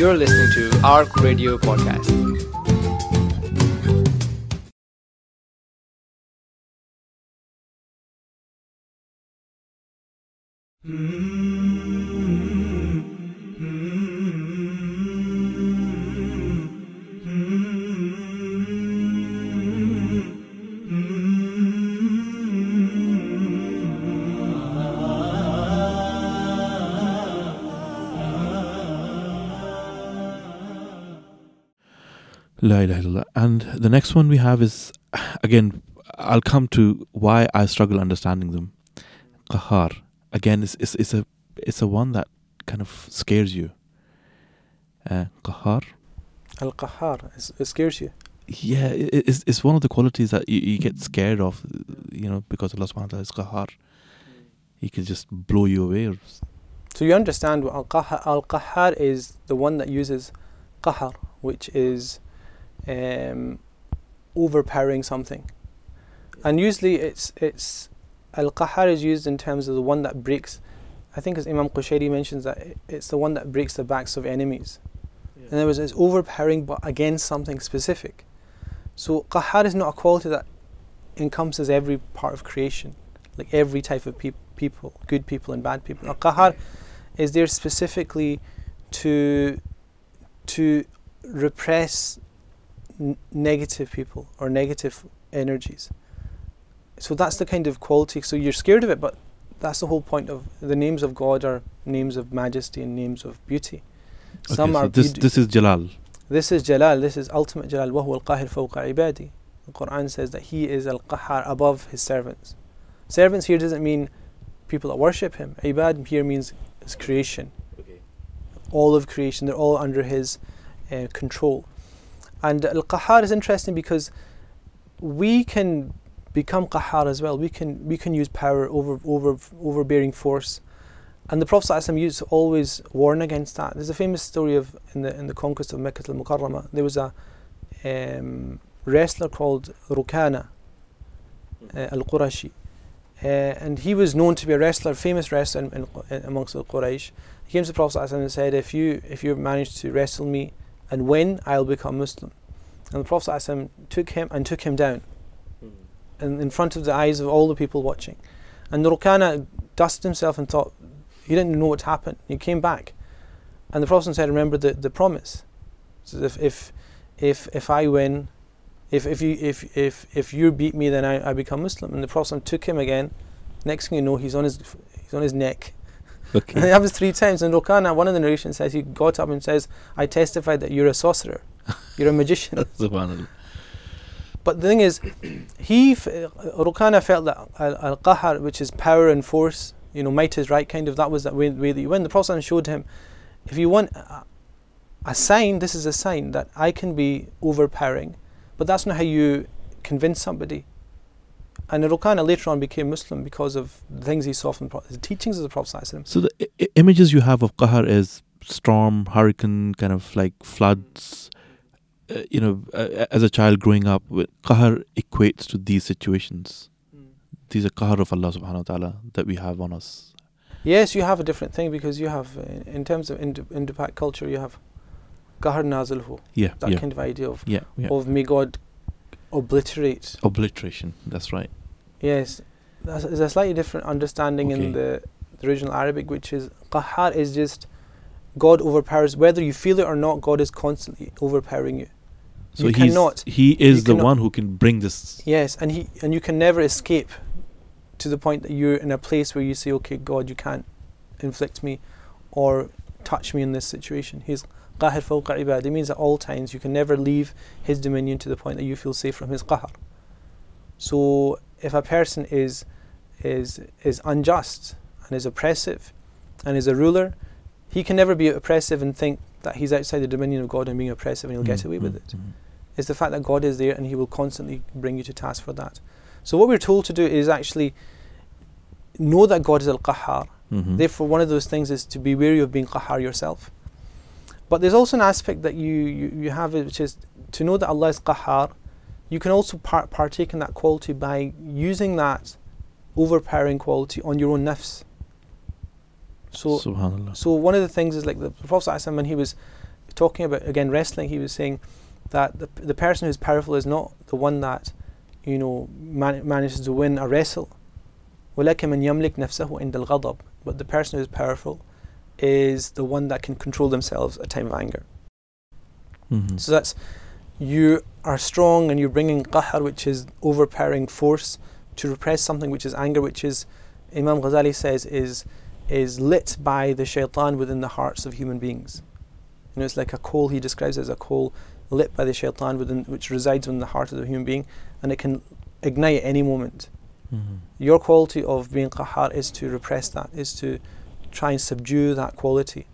You're listening to ARC Radio Podcast. Mm-hmm. La ilaha illallah. And the next one we have is, again, I'll come to why I struggle understanding them. Qahar. Again, it's, it's, it's, a, it's a one that kind of scares you. Uh, Qahar. Al Qahar, it scares you. Yeah, it, it's, it's one of the qualities that you, you get scared of, you know, because Allah subhanahu wa ta'ala is Qahar. He can just blow you away. Or, So you understand what Al Qahar, Al Qahar is the one that uses Qahar, which is um, overpowering something. And usually it's it's Al Qahar is used in terms of the one that breaks. I think as Imam Qushayri mentions that it's the one that breaks the backs of enemies. In other words, it's overpowering but against something specific. So Qahar is not a quality that encompasses every part of creation, like every type of peop people, good people and bad people. Al Qahar is there specifically to to repress n- negative people or negative energies. So that's the kind of quality. So you're scared of it, but that's the whole point of the names of God are names of majesty and names of beauty. Some Okay, so are this, beaut- this is Jalal. this is Jalal, this is ultimate Jalal. وَهُوَ الْقَاهِرُ فَوْقَ عِبَادِي The Quran says that He is Al-Qahar above His servants. Servants here doesn't mean people that worship Him. Ibad here means His creation. All of creation, they're all under His uh, control. And Al-Qahar is interesting because we can become Qahar as well. We can we can use power over over overbearing force. And the Prophet ﷺ used to always warn against that. There's a famous story of in the in the conquest of Mecca al-Mukarramah. There was a um, wrestler called Rukana uh, al-Qurashi, uh, and he was known to be a wrestler, famous wrestler in, in, amongst the Quraysh. He came to the Prophet ﷺ and said, "If you if you manage to wrestle me and when I'll become Muslim." And the Prophet ﷺ took him and took him down, hmm. in, in front of the eyes of all the people watching. And Rukana dusted himself and thought he didn't know what happened. He came back, and the Prophet said, "Remember the, the promise. So if if if if I win, if if you if if if you beat me, then I, I become Muslim." And the Prophet took him again. Next thing you know, he's on his he's on his neck. And it happens three times. And Rukana, one of the narrations says he got up and says, "I testify that you're a sorcerer, you're a magician." Subhanallah. But the thing is, he f- Rukana felt that al al qahar, which is power and force, you know, might is right, kind of that was that way, way that you win. The Prophet showed him, if you want a, a sign, this is a sign that I can be overpowering, but that's not how you convince somebody. And Rukana later on became Muslim because of the things he saw from the, the teachings of the Prophet. So the I- images you have of Qahar is storm, hurricane, kind of like floods. Uh, you know, uh, as a child growing up, Qahar equates to these situations. These are Qahar of Allah subhanahu wa ta'ala that we have on us. Yes, you have a different thing because you have, uh, in terms of Indo- Indo-Pak culture, you have Qahar Nazilhu, Yeah, that yeah, kind of idea of yeah, yeah. of may God obliterate. Obliteration, that's right. Yes, that's, there's a slightly different understanding Okay. in the, the original Arabic, which is qahar is just God overpowers whether you feel it or not. God is constantly overpowering you. So you he's, cannot. he is the cannot- one who can bring this. Yes, and he and you can never escape to the point that you're in a place where you say, "Okay, God, you can't inflict me or touch me in this situation." He's qahir fawqa ibad. It means at all times you can never leave His dominion to the point that you feel safe from His qahar. So if a person is is is unjust and is oppressive and is a ruler, he can never be oppressive and think that he's outside the dominion of God and being oppressive and he'll get Mm, away with mm, it. mm. It's the fact that God is there and He will constantly bring you to task for that. So what we're told to do is actually know that God is Al Qahar. Mhm. Therefore, one of those things is to be wary of being Qahar yourself. But there's also an aspect that you, you, you have, which is to know that Allah is Qahar. You can also par- partake in that quality by using that overpowering quality on your own nafs. So, Subhanallah. so one of the things is like the Prophet ﷺ when he was talking about again wrestling, he was saying that the the person who's powerful is not the one that you know man- manages to win a wrestle. ولكن من يملك نفسه عند الغضب. But the person who's powerful is the one that can control themselves at time of anger. Mhm. So that's you are strong and you're bringing qahr, which is overpowering force, to repress something which is anger, which is Imam Ghazali says is is lit by the shaitan within the hearts of human beings. You know, it's like a coal. He describes it as a coal lit by the shaitan within, which resides within the heart of the human being, and it can ignite at any moment. Mhm. Your quality of being qahar is to repress that, is to try and subdue that quality.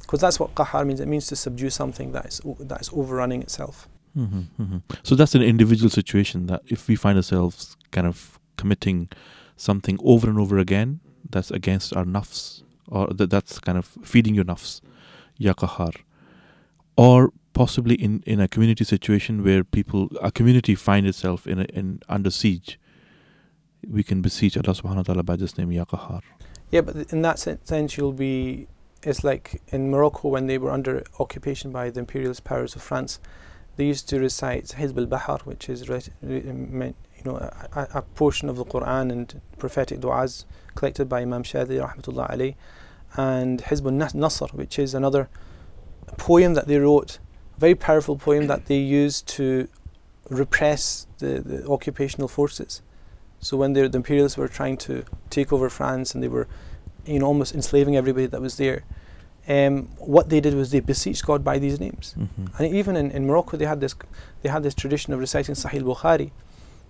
Because that's what qahar means. It means to subdue something that is, that is overrunning itself. Mhm, mhm. So that's an individual situation that if we find ourselves kind of committing something over and over again, that's against our nafs, or that that's kind of feeding your nafs, ya qahar. Or possibly in, in a community situation where people, a community find itself in, a, in under siege, we can beseech Allah subhanahu wa ta'ala by this name, ya qahar. Yeah, but in that sense, you'll be. It's like in Morocco when they were under occupation by the imperialist powers of France, they used to recite Hizb al Bahar, which is you know a, a, a portion of the Quran and prophetic du'as collected by Imam Shadhili rahmatullah alayh, and Hizb al Nasr, which is another poem that they wrote, a very powerful poem that they used to repress the, the occupational forces. So when the, the imperialists were trying to take over France and they were, you know, almost enslaving everybody that was there, um, what they did was they beseeched God by these names. Mhm. And even in, in Morocco, they had this they had this tradition of reciting Sahih Bukhari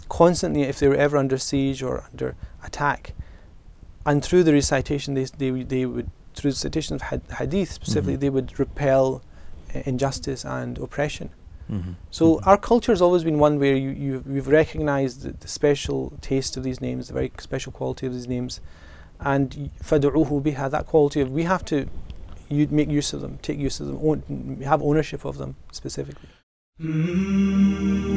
constantly if they were ever under siege or under attack. And through the recitation, they they, they would through the citation of had- hadith specifically, Mhm. they would repel uh, injustice and oppression. So mm-hmm. our culture has always been one where you, you you've recognized the, the, special taste of these names, the very special quality of these names, and fadu'uhu had that quality of we have to you make use of them, take use of them, own, have ownership of them specifically. Mm-hmm.